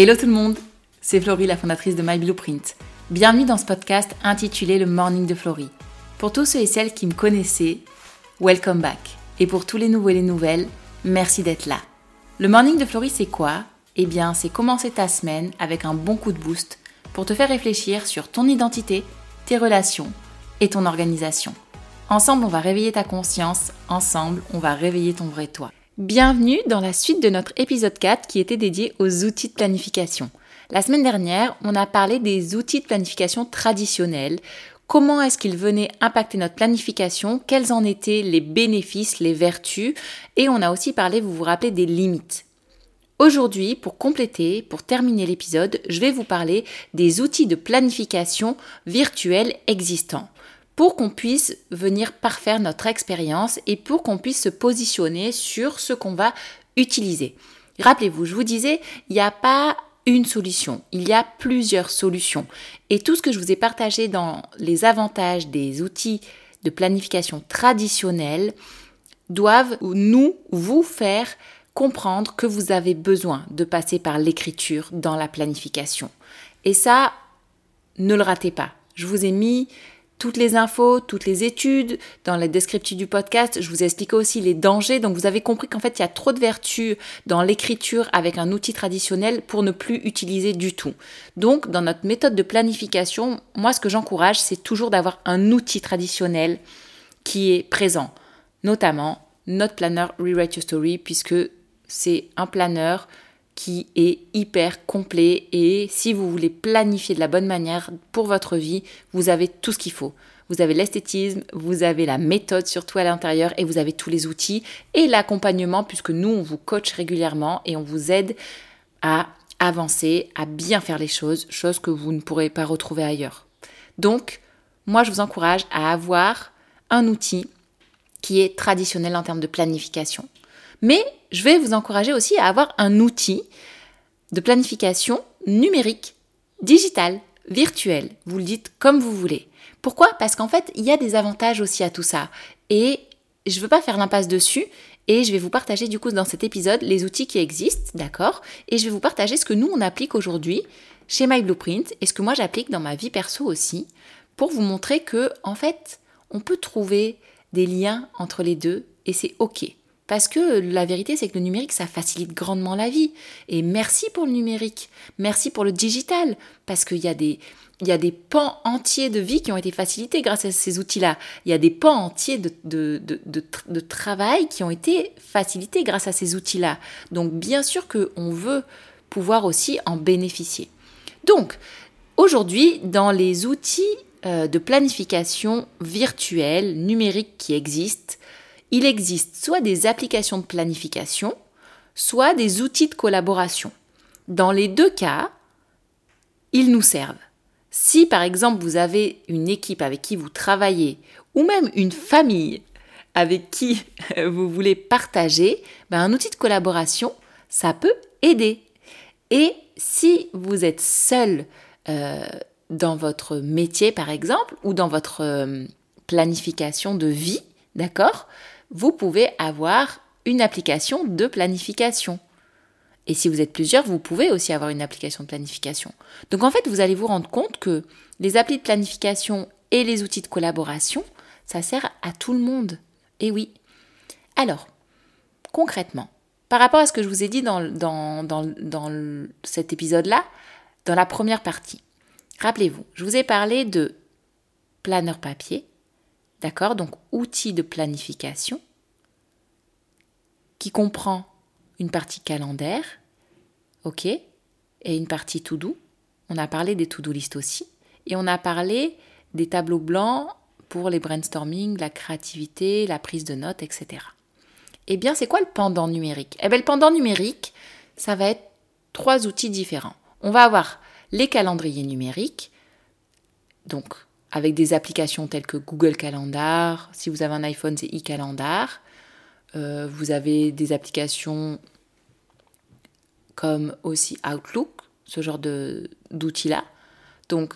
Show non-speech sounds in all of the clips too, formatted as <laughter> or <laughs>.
Hello tout le monde, c'est Florie, la fondatrice de My Blueprint. Bienvenue dans ce podcast intitulé Le Morning de Florie. Pour tous ceux et celles qui me connaissaient, welcome back. Et pour tous les nouveaux et les nouvelles, merci d'être là. Le Morning de Florie, c'est quoi? Eh bien, c'est commencer ta semaine avec un bon coup de boost pour te faire réfléchir sur ton identité, tes relations et ton organisation. Ensemble, on va réveiller ta conscience, ensemble, on va réveiller ton vrai toi. Bienvenue dans la suite de notre épisode 4 qui était dédié aux outils de planification. La semaine dernière, on a parlé des outils de planification traditionnels. Comment est-ce qu'ils venaient impacter notre planification? Quels en étaient les bénéfices, les vertus? Et on a aussi parlé, vous vous rappelez, des limites. Aujourd'hui, pour compléter, pour terminer l'épisode, je vais vous parler des outils de planification virtuels existants pour qu'on puisse venir parfaire notre expérience et pour qu'on puisse se positionner sur ce qu'on va utiliser. Rappelez-vous, je vous disais, il n'y a pas une solution, il y a plusieurs solutions. Et tout ce que je vous ai partagé dans les avantages des outils de planification traditionnels doivent nous, vous faire comprendre que vous avez besoin de passer par l'écriture dans la planification. Et ça, ne le ratez pas. Je vous ai mis toutes les infos, toutes les études, dans la description du podcast, je vous explique aussi les dangers. Donc vous avez compris qu'en fait, il y a trop de vertus dans l'écriture avec un outil traditionnel pour ne plus utiliser du tout. Donc dans notre méthode de planification, moi ce que j'encourage, c'est toujours d'avoir un outil traditionnel qui est présent, notamment notre planner Rewrite Your Story, puisque c'est un planeur qui est hyper complet et si vous voulez planifier de la bonne manière pour votre vie, vous avez tout ce qu'il faut. Vous avez l'esthétisme, vous avez la méthode surtout à l'intérieur et vous avez tous les outils et l'accompagnement puisque nous on vous coach régulièrement et on vous aide à avancer, à bien faire les choses, choses que vous ne pourrez pas retrouver ailleurs. Donc, moi je vous encourage à avoir un outil qui est traditionnel en termes de planification. Mais je vais vous encourager aussi à avoir un outil de planification numérique, digital, virtuel. Vous le dites comme vous voulez. Pourquoi? Parce qu'en fait, il y a des avantages aussi à tout ça. Et je ne veux pas faire l'impasse dessus. Et je vais vous partager du coup dans cet épisode les outils qui existent, d'accord? Et je vais vous partager ce que nous on applique aujourd'hui chez My Blueprint et ce que moi j'applique dans ma vie perso aussi pour vous montrer que en fait, on peut trouver des liens entre les deux et c'est OK. Parce que la vérité, c'est que le numérique, ça facilite grandement la vie. Et merci pour le numérique. Merci pour le digital. Parce qu'il y a des, il y a des pans entiers de vie qui ont été facilités grâce à ces outils-là. Il y a des pans entiers de, de, de, de, travail qui ont été facilités grâce à ces outils-là. Donc bien sûr qu'on veut pouvoir aussi en bénéficier. Donc aujourd'hui, dans les outils euh, de planification virtuelle, numérique qui existent, il existe soit des applications de planification, soit des outils de collaboration. Dans les deux cas, ils nous servent. Si par exemple vous avez une équipe avec qui vous travaillez, ou même une famille avec qui <laughs> vous voulez partager, ben un outil de collaboration, ça peut aider. Et si vous êtes seul euh, dans votre métier par exemple, ou dans votre euh, planification de vie, d'accord vous pouvez avoir une application de planification. Et si vous êtes plusieurs, vous pouvez aussi avoir une application de planification. Donc en fait, vous allez vous rendre compte que les applis de planification et les outils de collaboration, ça sert à tout le monde. Et oui. Alors, concrètement, par rapport à ce que je vous ai dit dans, dans, dans cet épisode-là, dans la première partie, rappelez-vous, je vous ai parlé de planeur papier, D'accord? Donc outil de planification qui comprend une partie calendaire, ok, et une partie to-do. On a parlé des to-do list aussi. Et on a parlé des tableaux blancs pour les brainstorming, la créativité, la prise de notes, etc. Eh bien, c'est quoi le pendant numérique? Eh bien, le pendant numérique, ça va être trois outils différents. On va avoir les calendriers numériques, donc avec des applications telles que Google Calendar. Si vous avez un iPhone, c'est e-Calendar. Euh, vous avez des applications comme aussi Outlook, ce genre d'outils-là. Donc,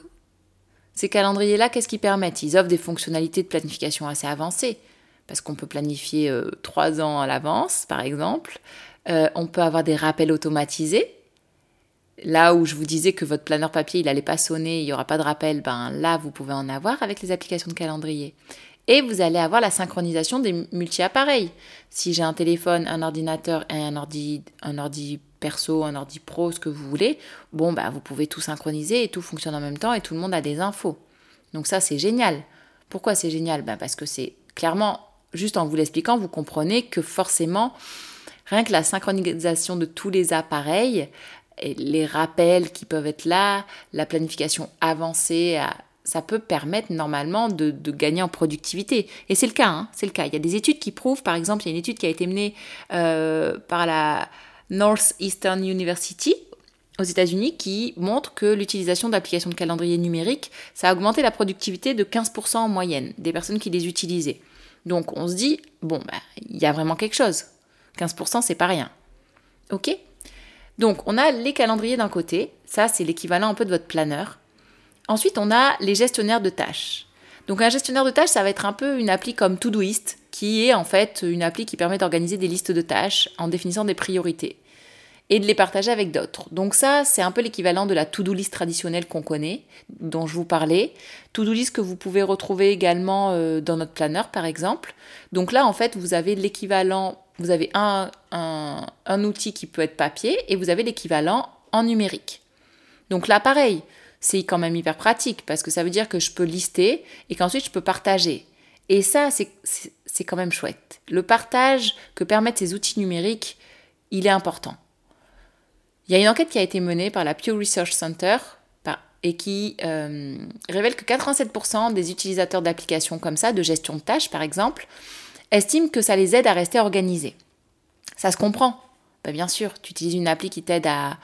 ces calendriers-là, qu'est-ce qu'ils permettent? Ils offrent des fonctionnalités de planification assez avancées, parce qu'on peut planifier euh, trois ans à l'avance, par exemple. Euh, on peut avoir des rappels automatisés. Là où je vous disais que votre planeur papier, il n'allait pas sonner, il n'y aura pas de rappel, ben là, vous pouvez en avoir avec les applications de calendrier. Et vous allez avoir la synchronisation des multi-appareils. Si j'ai un téléphone, un ordinateur et un ordi, un ordi perso, un ordi pro, ce que vous voulez, bon, bah, vous pouvez tout synchroniser et tout fonctionne en même temps et tout le monde a des infos. Donc ça, c'est génial. Pourquoi c'est génial? Ben Parce que c'est clairement, juste en vous l'expliquant, vous comprenez que forcément, rien que la synchronisation de tous les appareils, les rappels qui peuvent être là, la planification avancée, ça peut permettre normalement de, gagner en productivité. Et c'est le cas, hein, c'est le cas. Il y a des études qui prouvent, par exemple, il y a une étude qui a été menée euh, par la Northeastern University aux États-Unis qui montre que l'utilisation d'applications de calendrier numérique, ça a augmenté la productivité de 15% en moyenne des personnes qui les utilisaient. Donc on se dit, bon, bah, il y a vraiment quelque chose. 15%, c'est pas rien. OK? Donc on a les calendriers d'un côté, ça c'est l'équivalent un peu de votre planeur. Ensuite, on a les gestionnaires de tâches. Donc un gestionnaire de tâches, ça va être un peu une appli comme Todoist, qui est en fait une appli qui permet d'organiser des listes de tâches en définissant des priorités et de les partager avec d'autres. Donc ça, c'est un peu l'équivalent de la to-do list traditionnelle qu'on connaît, dont je vous parlais. To-do list que vous pouvez retrouver également euh, dans notre planeur, par exemple. Donc là, en fait, vous avez l'équivalent, vous avez un, outil qui peut être papier et vous avez l'équivalent en numérique. Donc là, pareil, c'est quand même hyper pratique parce que ça veut dire que je peux lister et qu'ensuite je peux partager. Et ça, c'est quand même chouette. Le partage que permettent ces outils numériques, il est important. Il y a une enquête qui a été menée par la Pew Research Center et qui euh, révèle que 87% des utilisateurs d'applications comme ça, de gestion de tâches par exemple, estiment que ça les aide à rester organisés. Ça se comprend. Ben, bien sûr, tu utilises une appli qui t'aide à,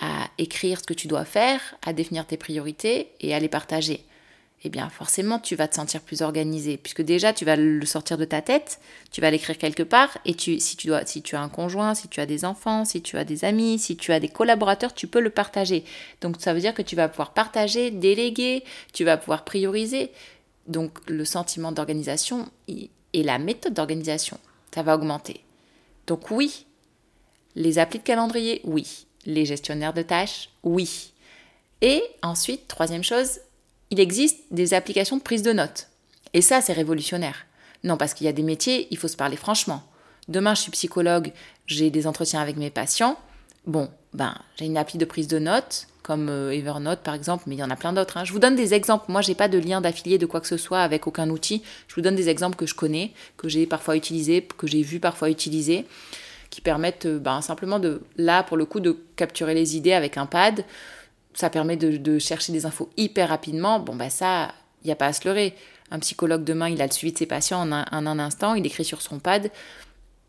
à écrire ce que tu dois faire, à définir tes priorités et à les partager eh bien forcément tu vas te sentir plus organisé puisque déjà tu vas le sortir de ta tête, tu vas l'écrire quelque part et tu, si tu dois si tu as un conjoint, si tu as des enfants, si tu as des amis, si tu as des collaborateurs, tu peux le partager. Donc ça veut dire que tu vas pouvoir partager, déléguer, tu vas pouvoir prioriser. Donc le sentiment d'organisation et la méthode d'organisation, ça va augmenter. Donc oui, les applis de calendrier, oui. Les gestionnaires de tâches, oui. Et ensuite, troisième chose, il existe des applications de prise de notes. Et ça, c'est révolutionnaire. Non, parce qu'il y a des métiers, il faut se parler franchement. Demain, je suis psychologue, j'ai des entretiens avec mes patients. Bon, ben, j'ai une appli de prise de notes, comme euh, Evernote par exemple, mais il y en a plein d'autres. Hein. Je vous donne des exemples. Moi, j'ai pas de lien d'affilié de quoi que ce soit avec aucun outil. Je vous donne des exemples que je connais, que j'ai parfois utilisés, que j'ai vu parfois utiliser, qui permettent euh, ben, simplement de, là, pour le coup, de capturer les idées avec un pad ça permet de, chercher des infos hyper rapidement. Bon, bah ça, il n'y a pas à se leurrer. Un psychologue demain, il a le suivi de ses patients en un, instant, il écrit sur son pad,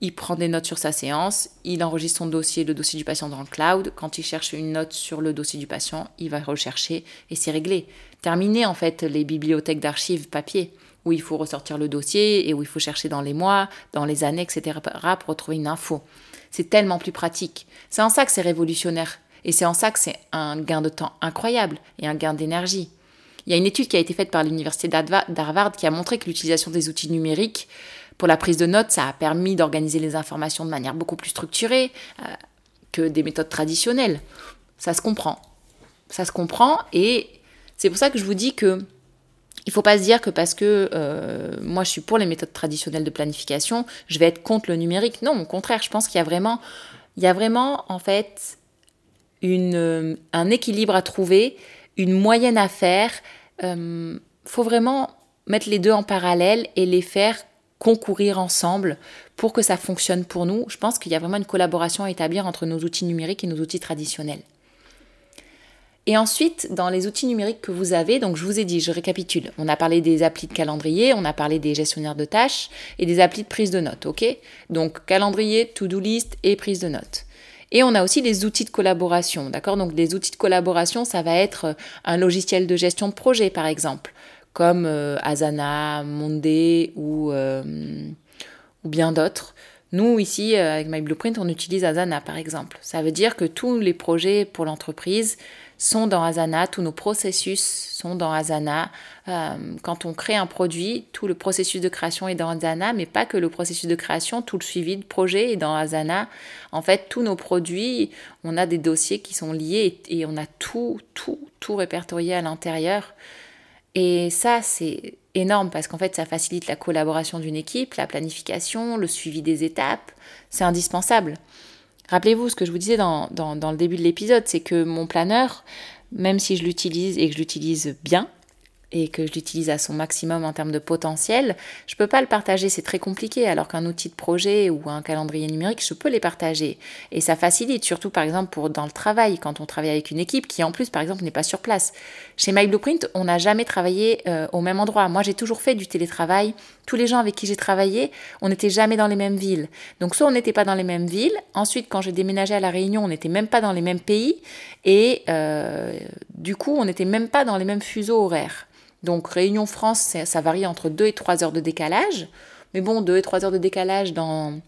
il prend des notes sur sa séance, il enregistre son dossier, le dossier du patient dans le cloud. Quand il cherche une note sur le dossier du patient, il va rechercher et c'est réglé. Terminé en fait les bibliothèques d'archives papier où il faut ressortir le dossier et où il faut chercher dans les mois, dans les années, etc. pour retrouver une info. C'est tellement plus pratique. C'est en ça que c'est révolutionnaire. Et c'est en ça que c'est un gain de temps incroyable et un gain d'énergie. Il y a une étude qui a été faite par l'université d'Harvard qui a montré que l'utilisation des outils numériques pour la prise de notes, ça a permis d'organiser les informations de manière beaucoup plus structurée euh, que des méthodes traditionnelles. Ça se comprend. Ça se comprend et c'est pour ça que je vous dis que il faut pas se dire que parce que euh, moi je suis pour les méthodes traditionnelles de planification, je vais être contre le numérique. Non, au contraire, je pense qu'il y a vraiment, il y a vraiment en fait euh, un équilibre à trouver, une moyenne à faire. Il faut vraiment mettre les deux en parallèle et les faire concourir ensemble pour que ça fonctionne pour nous. Je pense qu'il y a vraiment une collaboration à établir entre nos outils numériques et nos outils traditionnels. Et ensuite, dans les outils numériques que vous avez, donc je vous ai dit, je récapitule, on a parlé des applis de calendrier, on a parlé des gestionnaires de tâches et des applis de prise de notes, ok? Donc calendrier, to-do list et prise de notes. Et on a aussi des outils de collaboration, d'accord? Donc des outils de collaboration, ça va être un logiciel de gestion de projet, par exemple, comme euh, Asana, Monday ou, euh, ou bien d'autres. Nous, ici, euh, avec My Blueprint, on utilise Asana, par exemple. Ça veut dire que tous les projets pour l'entreprise sont dans Asana, tous nos processus sont dans Asana. Quand on crée un produit, tout le processus de création est dans Asana, mais pas que le processus de création, tout le suivi de projet est dans Asana. En fait, tous nos produits, on a des dossiers qui sont liés et on a tout, tout, tout répertorié à l'intérieur. Et ça, c'est énorme parce qu'en fait, ça facilite la collaboration d'une équipe, la planification, le suivi des étapes. C'est indispensable. Rappelez-vous ce que je vous disais dans, dans le début de l'épisode, c'est que mon planeur, même si je l'utilise et que je l'utilise bien, et que je l'utilise à son maximum en termes de potentiel, je ne peux pas le partager, c'est très compliqué, alors qu'un outil de projet ou un calendrier numérique, je peux les partager. Et ça facilite, surtout par exemple pour dans le travail, quand on travaille avec une équipe qui en plus par exemple n'est pas sur place. Chez My Blueprint, on n'a jamais travaillé euh, au même endroit. Moi j'ai toujours fait du télétravail. Tous les gens avec qui j'ai travaillé, on n'était jamais dans les mêmes villes. Donc soit on n'était pas dans les mêmes villes, ensuite quand j'ai déménagé à La Réunion, on n'était même pas dans les mêmes pays, et euh, du coup on n'était même pas dans les mêmes fuseaux horaires. Donc Réunion France, ça varie entre 2 et 3 heures de décalage. Mais bon, 2 et 3 heures de décalage dans,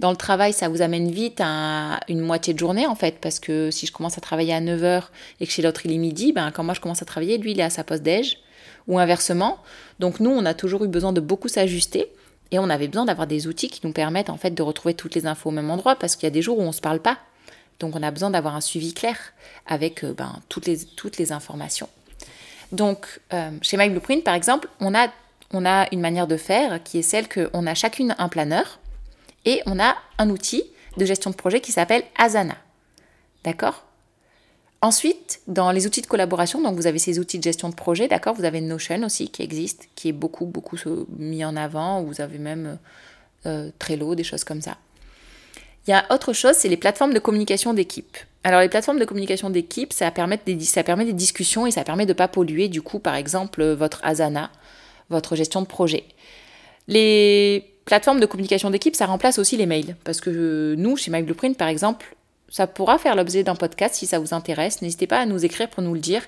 dans le travail, ça vous amène vite à une moitié de journée en fait. Parce que si je commence à travailler à 9 heures et que chez l'autre il est midi, ben, quand moi je commence à travailler, lui il est à sa poste déj. Ou inversement. Donc nous, on a toujours eu besoin de beaucoup s'ajuster. Et on avait besoin d'avoir des outils qui nous permettent en fait de retrouver toutes les infos au même endroit parce qu'il y a des jours où on ne se parle pas. Donc on a besoin d'avoir un suivi clair avec euh, ben, toutes, les, toutes les informations. Donc, euh, chez My Blueprint, par exemple, on a, on a une manière de faire qui est celle qu'on a chacune un planeur et on a un outil de gestion de projet qui s'appelle Asana. D'accord? Ensuite, dans les outils de collaboration, donc vous avez ces outils de gestion de projet, d'accord? Vous avez Notion aussi qui existe, qui est beaucoup, beaucoup mis en avant. Vous avez même euh, Trello, des choses comme ça. Il y a autre chose, c'est les plateformes de communication d'équipe. Alors les plateformes de communication d'équipe, ça, permet des, discussions et ça permet de ne pas polluer du coup par exemple votre Asana, votre gestion de projet. Les plateformes de communication d'équipe, ça remplace aussi les mails. Parce que nous, chez My Blueprint par exemple, ça pourra faire l'objet d'un podcast si ça vous intéresse. N'hésitez pas à nous écrire pour nous le dire.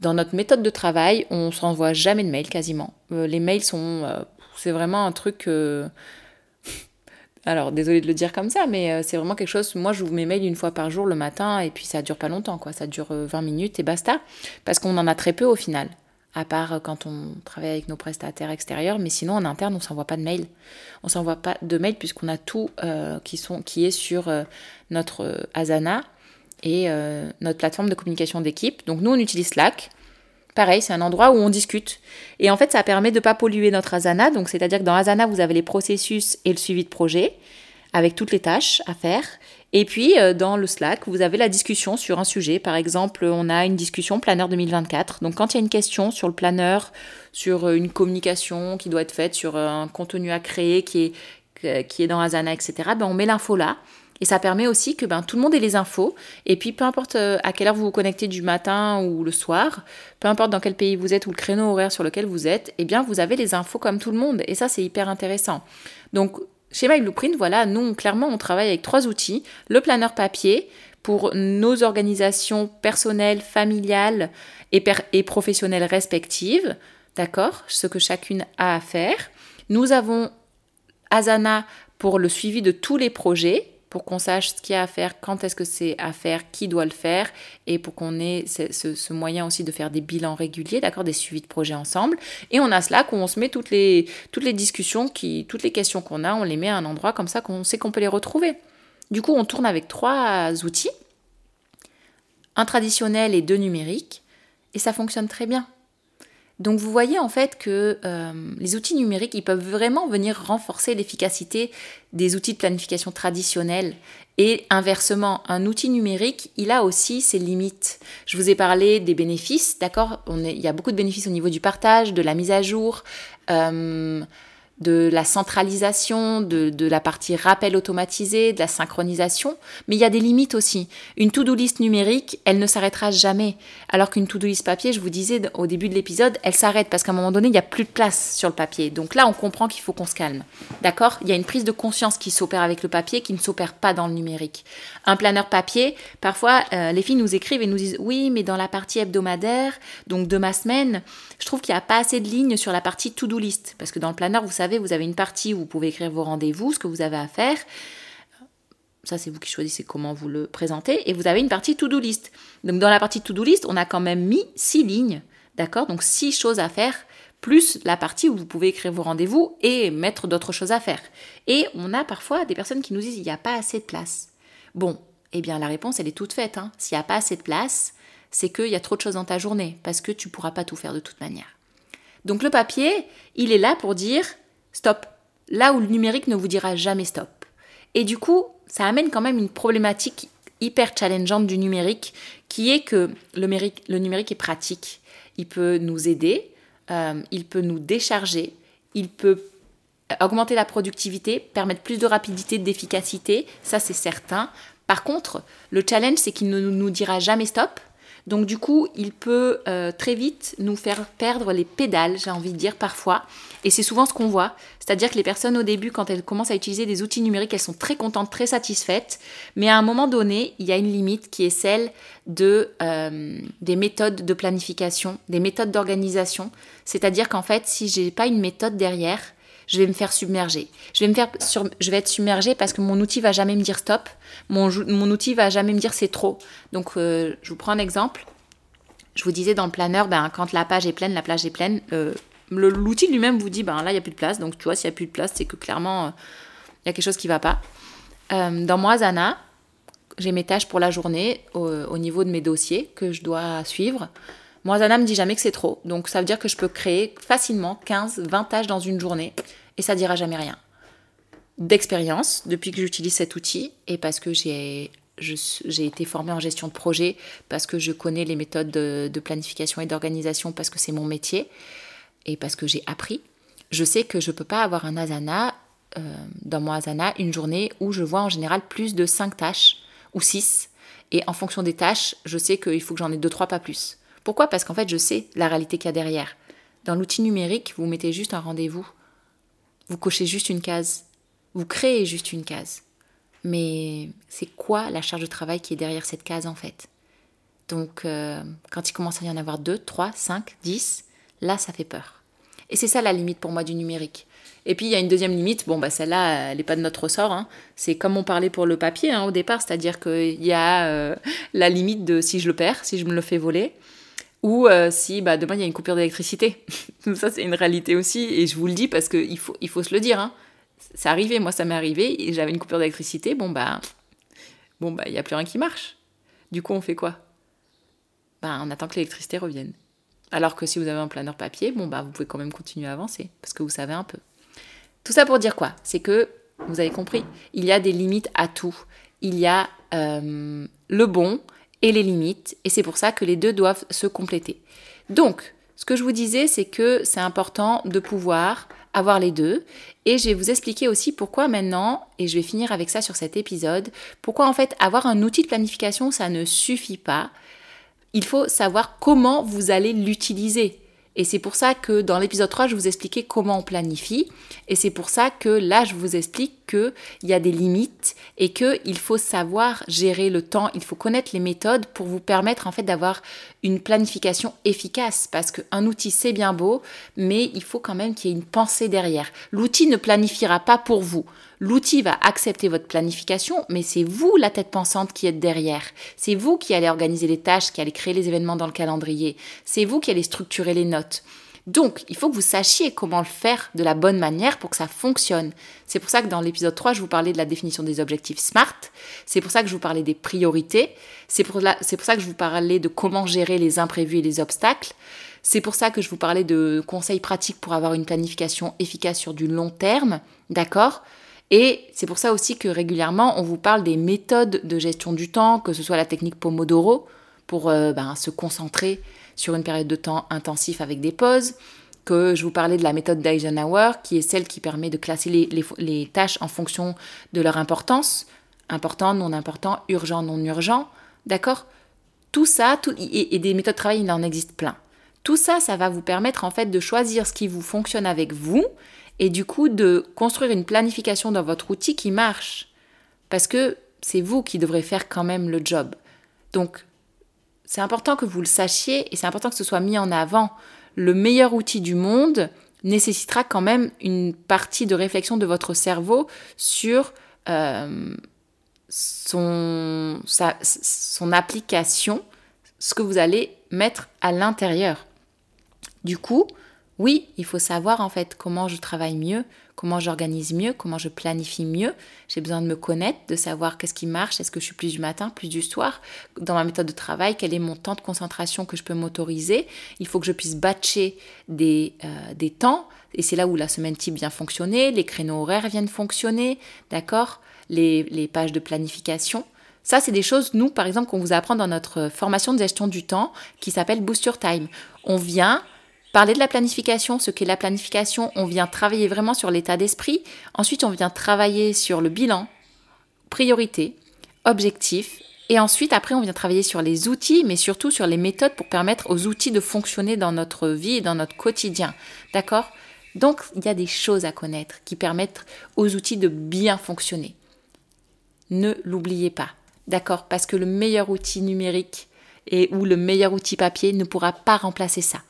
Dans notre méthode de travail, on s'envoie jamais de mails quasiment. Euh, les mails sont... Euh, c'est vraiment un truc... Euh, alors, désolé de le dire comme ça, mais euh, c'est vraiment quelque chose. Moi, je vous mets mail une fois par jour le matin et puis ça dure pas longtemps, quoi. Ça dure 20 euh, minutes et basta. Parce qu'on en a très peu au final. À part euh, quand on travaille avec nos prestataires extérieurs, mais sinon en interne, on s'envoie pas de mail. On s'envoie pas de mail puisqu'on a tout qui, sont, qui est sur notre Asana et notre plateforme de communication d'équipe. Donc nous, on utilise Slack. Pareil, c'est un endroit où on discute. Et en fait, ça permet de ne pas polluer notre Asana. Donc, c'est-à-dire que dans Asana, vous avez les processus et le suivi de projet avec toutes les tâches à faire. Et puis, euh, dans le Slack, vous avez la discussion sur un sujet. Par exemple, on a une discussion planeur 2024. Donc, quand il y a une question sur le planeur, sur euh, une communication qui doit être faite, sur un contenu à créer qui est, qui est dans Asana, etc., ben, on met l'info là. Et ça permet aussi que ben, tout le monde ait les infos. Et puis, peu importe euh, à quelle heure vous vous connectez du matin ou le soir, peu importe dans quel pays vous êtes ou le créneau horaire sur lequel vous êtes, eh bien, vous avez les infos comme tout le monde. Et ça, c'est hyper intéressant. Donc, chez My Blueprint, voilà, nous, clairement, on travaille avec trois outils. Le planeur papier pour nos organisations personnelles, familiales et, et professionnelles respectives. D'accord? Ce que chacune a à faire. Nous avons Asana pour le suivi de tous les projets pour qu'on sache ce qu'il y a à faire, quand est-ce que c'est à faire, qui doit le faire, et pour qu'on ait ce, moyen aussi de faire des bilans réguliers, d'accord, des suivis de projets ensemble. Et on a cela où on se met toutes les, toutes les discussions, qui, toutes les questions qu'on a, on les met à un endroit comme ça qu'on sait qu'on peut les retrouver. Du coup, on tourne avec trois outils, un traditionnel et deux numériques, et ça fonctionne très bien. Donc vous voyez en fait que euh, les outils numériques, ils peuvent vraiment venir renforcer l'efficacité des outils de planification traditionnels. Et inversement, un outil numérique, il a aussi ses limites. Je vous ai parlé des bénéfices, d'accord? Il y a beaucoup de bénéfices au niveau du partage, de la mise à jour. Euh, de la centralisation, de, de, la partie rappel automatisé, de la synchronisation, mais il y a des limites aussi. Une to-do list numérique, elle ne s'arrêtera jamais, alors qu'une to-do list papier, je vous disais au début de l'épisode, elle s'arrête parce qu'à un moment donné, il n'y a plus de place sur le papier. Donc là, on comprend qu'il faut qu'on se calme. D'accord? Il y a une prise de conscience qui s'opère avec le papier, qui ne s'opère pas dans le numérique. Un planeur papier, parfois, euh, les filles nous écrivent et nous disent, oui, mais dans la partie hebdomadaire, donc de ma semaine, je trouve qu'il n'y a pas assez de lignes sur la partie to-do list, parce que dans le planeur, vous savez, vous avez une partie où vous pouvez écrire vos rendez-vous, ce que vous avez à faire. Ça, c'est vous qui choisissez comment vous le présentez. Et vous avez une partie to-do list. Donc, dans la partie to-do list, on a quand même mis six lignes. D'accord? Donc, six choses à faire, plus la partie où vous pouvez écrire vos rendez-vous et mettre d'autres choses à faire. Et on a parfois des personnes qui nous disent il n'y a pas assez de place. Bon, eh bien, la réponse, elle est toute faite. Hein. S'il n'y a pas assez de place, c'est qu'il y a trop de choses dans ta journée, parce que tu ne pourras pas tout faire de toute manière. Donc, le papier, il est là pour dire stop. Là où le numérique ne vous dira jamais stop. Et du coup, ça amène quand même une problématique hyper challengeante du numérique, qui est que le numérique, le numérique est pratique. Il peut nous aider, euh, il peut nous décharger, il peut augmenter la productivité, permettre plus de rapidité, d'efficacité, ça c'est certain. Par contre, le challenge, c'est qu'il ne nous dira jamais stop. Donc du coup, il peut euh, très vite nous faire perdre les pédales, j'ai envie de dire parfois. Et c'est souvent ce qu'on voit. C'est-à-dire que les personnes au début, quand elles commencent à utiliser des outils numériques, elles sont très contentes, très satisfaites. Mais à un moment donné, il y a une limite qui est celle euh, des méthodes de planification, des méthodes d'organisation. C'est-à-dire qu'en fait, si j'ai pas une méthode derrière, je vais me faire submerger. Je vais, me faire je vais être submergée parce que mon outil va jamais me dire stop. Mon, mon outil va jamais me dire c'est trop. Donc, euh, je vous prends un exemple. Je vous disais dans le planeur, ben, quand la page est pleine, la plage est pleine, euh, l'outil lui-même vous dit, ben là, il n'y a plus de place. Donc, tu vois, s'il n'y a plus de place, c'est que clairement, euh, il y a quelque chose qui ne va pas. dans Moisana, j'ai mes tâches pour la journée au, niveau de mes dossiers que je dois suivre. Moisana me dit jamais que c'est trop. Donc, ça veut dire que je peux créer facilement 15, 20 tâches dans une journée et ça dira jamais rien. D'expérience, depuis que j'utilise cet outil, et parce que j'ai j'ai été formée en gestion de projet, parce que je connais les méthodes de, planification et d'organisation, parce que c'est mon métier, et parce que j'ai appris, je sais que je ne peux pas avoir un asana, euh, dans mon asana, une journée où je vois en général plus de 5 tâches, ou 6, et en fonction des tâches, je sais qu'il faut que j'en ai 2-3, pas plus. Pourquoi? Parce qu'en fait, je sais la réalité qu'il y a derrière. Dans l'outil numérique, vous mettez juste un rendez-vous. Vous cochez juste une case. Vous créez juste une case. Mais c'est quoi la charge de travail qui est derrière cette case en fait? Donc euh, quand il commence à y en avoir 2, 3, 5, 10, là ça fait peur. Et c'est ça la limite pour moi du numérique. Et puis il y a une deuxième limite, bon bah celle-là elle n'est pas de notre ressort, hein. c'est comme on parlait pour le papier hein, au départ, c'est-à-dire qu'il y a euh, la limite de si je le perds, si je me le fais voler, ou euh, si bah, demain il y a une coupure d'électricité. <laughs> ça c'est une réalité aussi, et je vous le dis parce qu'il faut, il faut se le dire. Hein. C'est arrivé, moi ça m'est arrivé, j'avais une coupure d'électricité, bon bah bon bah il n'y a plus rien qui marche. Du coup on fait quoi? Bah on attend que l'électricité revienne. Alors que si vous avez un planeur papier, bon bah vous pouvez quand même continuer à avancer, parce que vous savez un peu. Tout ça pour dire quoi? C'est que, vous avez compris, il y a des limites à tout. Il y a euh, le bon, et les limites, et c'est pour ça que les deux doivent se compléter. Donc, ce que je vous disais, c'est que c'est important de pouvoir avoir les deux, et je vais vous expliquer aussi pourquoi maintenant, et je vais finir avec ça sur cet épisode, pourquoi en fait avoir un outil de planification, ça ne suffit pas. Il faut savoir comment vous allez l'utiliser. Et c'est pour ça que dans l'épisode 3, je vous expliquais comment on planifie. Et c'est pour ça que là, je vous explique qu'il y a des limites et qu'il faut savoir gérer le temps, il faut connaître les méthodes pour vous permettre en fait d'avoir une planification efficace. Parce qu'un outil, c'est bien beau, mais il faut quand même qu'il y ait une pensée derrière. L'outil ne planifiera pas pour vous. L'outil va accepter votre planification, mais c'est vous la tête pensante qui êtes derrière. C'est vous qui allez organiser les tâches, qui allez créer les événements dans le calendrier. C'est vous qui allez structurer les notes. Donc, il faut que vous sachiez comment le faire de la bonne manière pour que ça fonctionne. C'est pour ça que dans l'épisode 3, je vous parlais de la définition des objectifs SMART. C'est pour ça que je vous parlais des priorités. C'est pour, pour ça que je vous parlais de comment gérer les imprévus et les obstacles. C'est pour ça que je vous parlais de conseils pratiques pour avoir une planification efficace sur du long terme. D'accord? Et c'est pour ça aussi que régulièrement, on vous parle des méthodes de gestion du temps, que ce soit la technique Pomodoro, pour euh, ben, se concentrer sur une période de temps intensif avec des pauses, que je vous parlais de la méthode d'Eisenhower, qui est celle qui permet de classer les, tâches en fonction de leur importance, important, non important, urgent, non urgent, d'accord? Tout ça, tout, et, et des méthodes de travail, il en existe plein. Tout ça, ça va vous permettre en fait de choisir ce qui vous fonctionne avec vous et du coup de construire une planification dans votre outil qui marche. Parce que c'est vous qui devrez faire quand même le job. Donc, c'est important que vous le sachiez et c'est important que ce soit mis en avant. Le meilleur outil du monde, nécessitera quand même une partie de réflexion de votre cerveau sur euh, son, son application, ce que vous allez mettre à l'intérieur. Du coup, oui, il faut savoir en fait comment je travaille mieux, comment j'organise mieux, comment je planifie mieux. J'ai besoin de me connaître, de savoir qu'est-ce qui marche, est-ce que je suis plus du matin, plus du soir, dans ma méthode de travail, quel est mon temps de concentration que je peux m'autoriser. Il faut que je puisse batcher des, euh, des temps, et c'est là où la semaine type vient fonctionner, les créneaux horaires viennent fonctionner, d'accord? Les, les pages de planification. Ça, c'est des choses, nous, par exemple, qu'on vous apprend dans notre formation de gestion du temps qui s'appelle Boost Your Time. On vient Parler de la planification, ce qu'est la planification, on vient travailler vraiment sur l'état d'esprit. Ensuite, on vient travailler sur le bilan, priorité, objectif. Et ensuite, après, on vient travailler sur les outils, mais surtout sur les méthodes pour permettre aux outils de fonctionner dans notre vie et dans notre quotidien. D'accord? Donc, il y a des choses à connaître qui permettent aux outils de bien fonctionner. Ne l'oubliez pas. D'accord? Parce que le meilleur outil numérique et ou le meilleur outil papier ne pourra pas remplacer ça.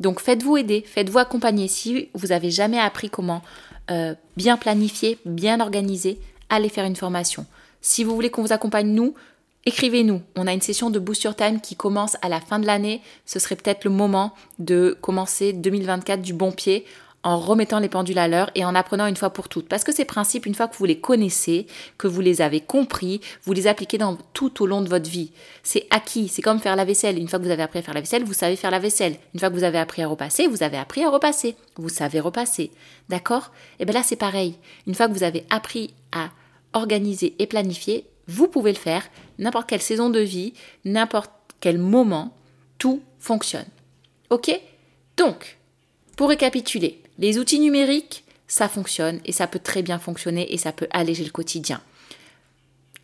Donc faites-vous aider, faites-vous accompagner. Si vous n'avez jamais appris comment euh, bien planifier, bien organiser, allez faire une formation. Si vous voulez qu'on vous accompagne, nous, écrivez-nous. On a une session de Boost Time qui commence à la fin de l'année. Ce serait peut-être le moment de commencer 2024 du bon pied en remettant les pendules à l'heure et en apprenant une fois pour toutes. Parce que ces principes, une fois que vous les connaissez, que vous les avez compris, vous les appliquez dans, tout au long de votre vie. C'est acquis, c'est comme faire la vaisselle. Une fois que vous avez appris à faire la vaisselle, vous savez faire la vaisselle. Une fois que vous avez appris à repasser, vous avez appris à repasser. Vous savez repasser. D'accord? Et eh bien là, c'est pareil. Une fois que vous avez appris à organiser et planifier, vous pouvez le faire n'importe quelle saison de vie, n'importe quel moment, tout fonctionne. Ok? Donc, pour récapituler, les outils numériques, ça fonctionne et ça peut très bien fonctionner et ça peut alléger le quotidien.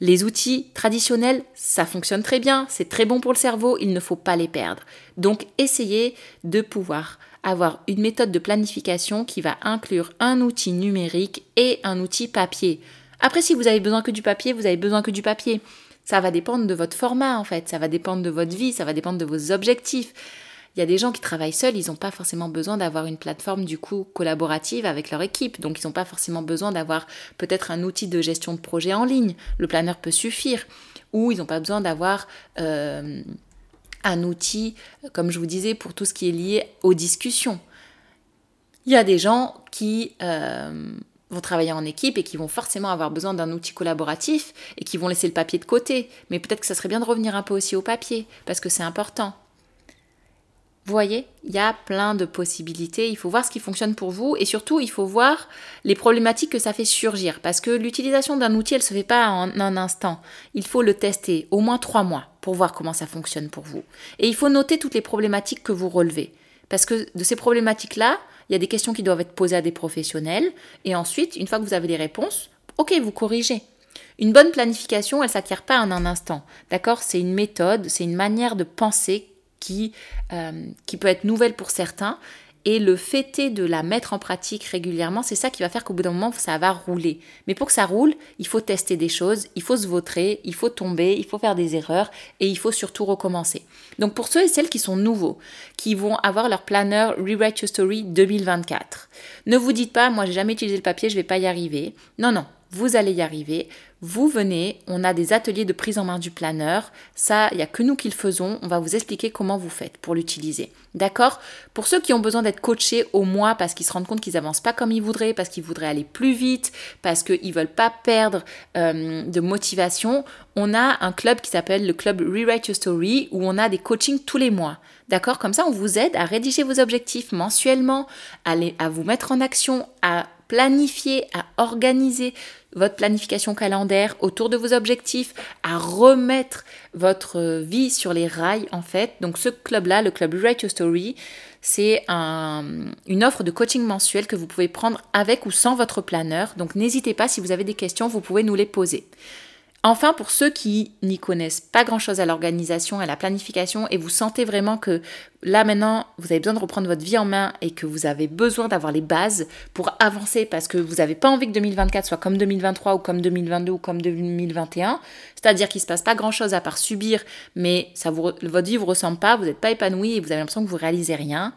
Les outils traditionnels, ça fonctionne très bien, c'est très bon pour le cerveau, il ne faut pas les perdre. Donc essayez de pouvoir avoir une méthode de planification qui va inclure un outil numérique et un outil papier. Après, si vous avez besoin que du papier, vous avez besoin que du papier. Ça va dépendre de votre format en fait, ça va dépendre de votre vie, ça va dépendre de vos objectifs. Il y a des gens qui travaillent seuls, ils n'ont pas forcément besoin d'avoir une plateforme du coup collaborative avec leur équipe. Donc ils n'ont pas forcément besoin d'avoir peut-être un outil de gestion de projet en ligne. Le planeur peut suffire. Ou ils n'ont pas besoin d'avoir euh, un outil, comme je vous disais, pour tout ce qui est lié aux discussions. Il y a des gens qui euh, vont travailler en équipe et qui vont forcément avoir besoin d'un outil collaboratif et qui vont laisser le papier de côté. Mais peut-être que ça serait bien de revenir un peu aussi au papier parce que c'est important. Vous voyez, il y a plein de possibilités. Il faut voir ce qui fonctionne pour vous et surtout, il faut voir les problématiques que ça fait surgir. Parce que l'utilisation d'un outil, elle ne se fait pas en un instant. Il faut le tester au moins trois mois pour voir comment ça fonctionne pour vous. Et il faut noter toutes les problématiques que vous relevez. Parce que de ces problématiques-là, il y a des questions qui doivent être posées à des professionnels. Et ensuite, une fois que vous avez les réponses, ok, vous corrigez. Une bonne planification, elle ne s'acquiert pas en un instant. D'accord? C'est une méthode, c'est une manière de penser qui, euh, qui peut être nouvelle pour certains. Et le est de la mettre en pratique régulièrement, c'est ça qui va faire qu'au bout d'un moment, ça va rouler. Mais pour que ça roule, il faut tester des choses, il faut se vautrer, il faut tomber, il faut faire des erreurs et il faut surtout recommencer. Donc pour ceux et celles qui sont nouveaux, qui vont avoir leur planeur Rewrite Your Story 2024, ne vous dites pas, moi j'ai jamais utilisé le papier, je vais pas y arriver. Non, non, vous allez y arriver. Vous venez, on a des ateliers de prise en main du planeur. Ça, il n'y a que nous qui le faisons. On va vous expliquer comment vous faites pour l'utiliser. D'accord? Pour ceux qui ont besoin d'être coachés au mois parce qu'ils se rendent compte qu'ils n'avancent pas comme ils voudraient, parce qu'ils voudraient aller plus vite, parce qu'ils ne veulent pas perdre euh, de motivation, on a un club qui s'appelle le club Rewrite Your Story où on a des coachings tous les mois. D'accord? Comme ça, on vous aide à rédiger vos objectifs mensuellement, à, à vous mettre en action, à planifier, à organiser votre planification calendaire autour de vos objectifs, à remettre votre vie sur les rails en fait. Donc ce club-là, le club Write Your Story, c'est une offre de coaching mensuel que vous pouvez prendre avec ou sans votre planeur. Donc n'hésitez pas, si vous avez des questions, vous pouvez nous les poser. Enfin, pour ceux qui n'y connaissent pas grand-chose à l'organisation, à la planification, et vous sentez vraiment que là maintenant, vous avez besoin de reprendre votre vie en main et que vous avez besoin d'avoir les bases pour avancer parce que vous n'avez pas envie que 2024 soit comme 2023 ou comme 2022 ou comme 2021, c'est-à-dire qu'il ne se passe pas grand-chose à part subir, mais votre vie ne vous ressemble pas, vous n'êtes pas épanoui et vous avez l'impression que vous réalisez rien.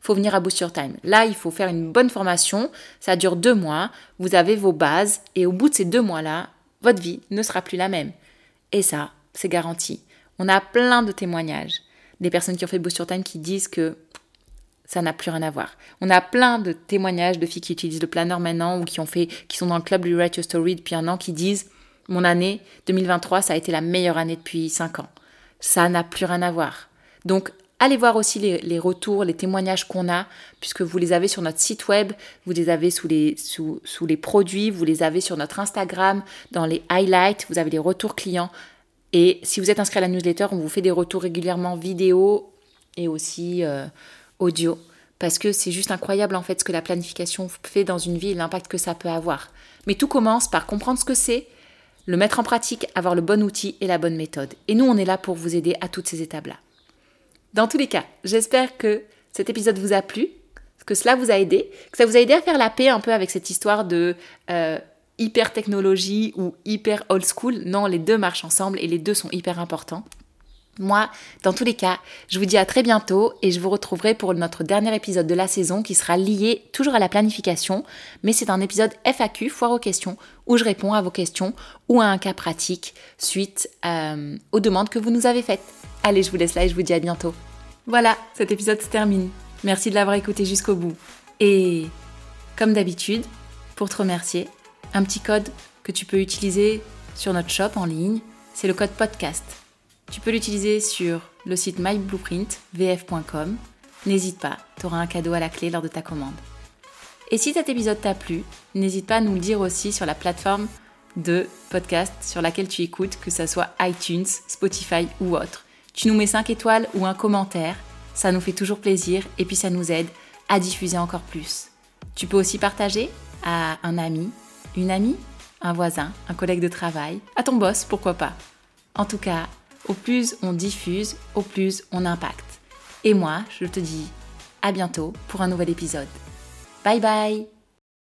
Faut venir à Boost Your Time. Là, il faut faire une bonne formation. Ça dure deux mois. Vous avez vos bases. Et au bout de ces deux mois-là, votre vie ne sera plus la même. Et ça, c'est garanti. On a plein de témoignages. Des personnes qui ont fait Boost Your Time qui disent que ça n'a plus rien à voir. On a plein de témoignages de filles qui utilisent le planner maintenant ou qui ont fait, qui sont dans le club du Write Your Story depuis un an, qui disent mon année 2023, ça a été la meilleure année depuis 5 ans. Ça n'a plus rien à voir. Donc, allez voir aussi les, retours, les témoignages qu'on a, puisque vous les avez sur notre site web, vous les avez sous les, sous, les produits, vous les avez sur notre Instagram, dans les highlights, vous avez les retours clients. Et si vous êtes inscrit à la newsletter, on vous fait des retours régulièrement vidéo et aussi euh, audio. Parce que c'est juste incroyable en fait ce que la planification fait dans une vie et l'impact que ça peut avoir. Mais tout commence par comprendre ce que c'est, le mettre en pratique, avoir le bon outil et la bonne méthode. Et nous, on est là pour vous aider à toutes ces étapes-là. Dans tous les cas, j'espère que cet épisode vous a plu, que cela vous a aidé, que ça vous a aidé à faire la paix un peu avec cette histoire de euh, hyper technologie ou hyper old school. Non, les deux marchent ensemble et les deux sont hyper importants. Moi, dans tous les cas, je vous dis à très bientôt et je vous retrouverai pour notre dernier épisode de la saison qui sera lié toujours à la planification, mais c'est un épisode FAQ, foire aux questions, où je réponds à vos questions ou à un cas pratique suite euh, aux demandes que vous nous avez faites. Allez, je vous laisse là et je vous dis à bientôt. Voilà, cet épisode se termine. Merci de l'avoir écouté jusqu'au bout. Et comme d'habitude, pour te remercier, un petit code que tu peux utiliser sur notre shop en ligne, c'est le code podcast. Tu peux l'utiliser sur le site myblueprint.vf.com. N'hésite pas, tu auras un cadeau à la clé lors de ta commande. Et si cet épisode t'a plu, n'hésite pas à nous le dire aussi sur la plateforme de podcast sur laquelle tu écoutes, que ce soit iTunes, Spotify ou autre. Tu nous mets 5 étoiles ou un commentaire, ça nous fait toujours plaisir et puis ça nous aide à diffuser encore plus. Tu peux aussi partager à un ami, une amie, un voisin, un collègue de travail, à ton boss, pourquoi pas. En tout cas, au plus on diffuse, au plus on impacte. Et moi, je te dis à bientôt pour un nouvel épisode. Bye bye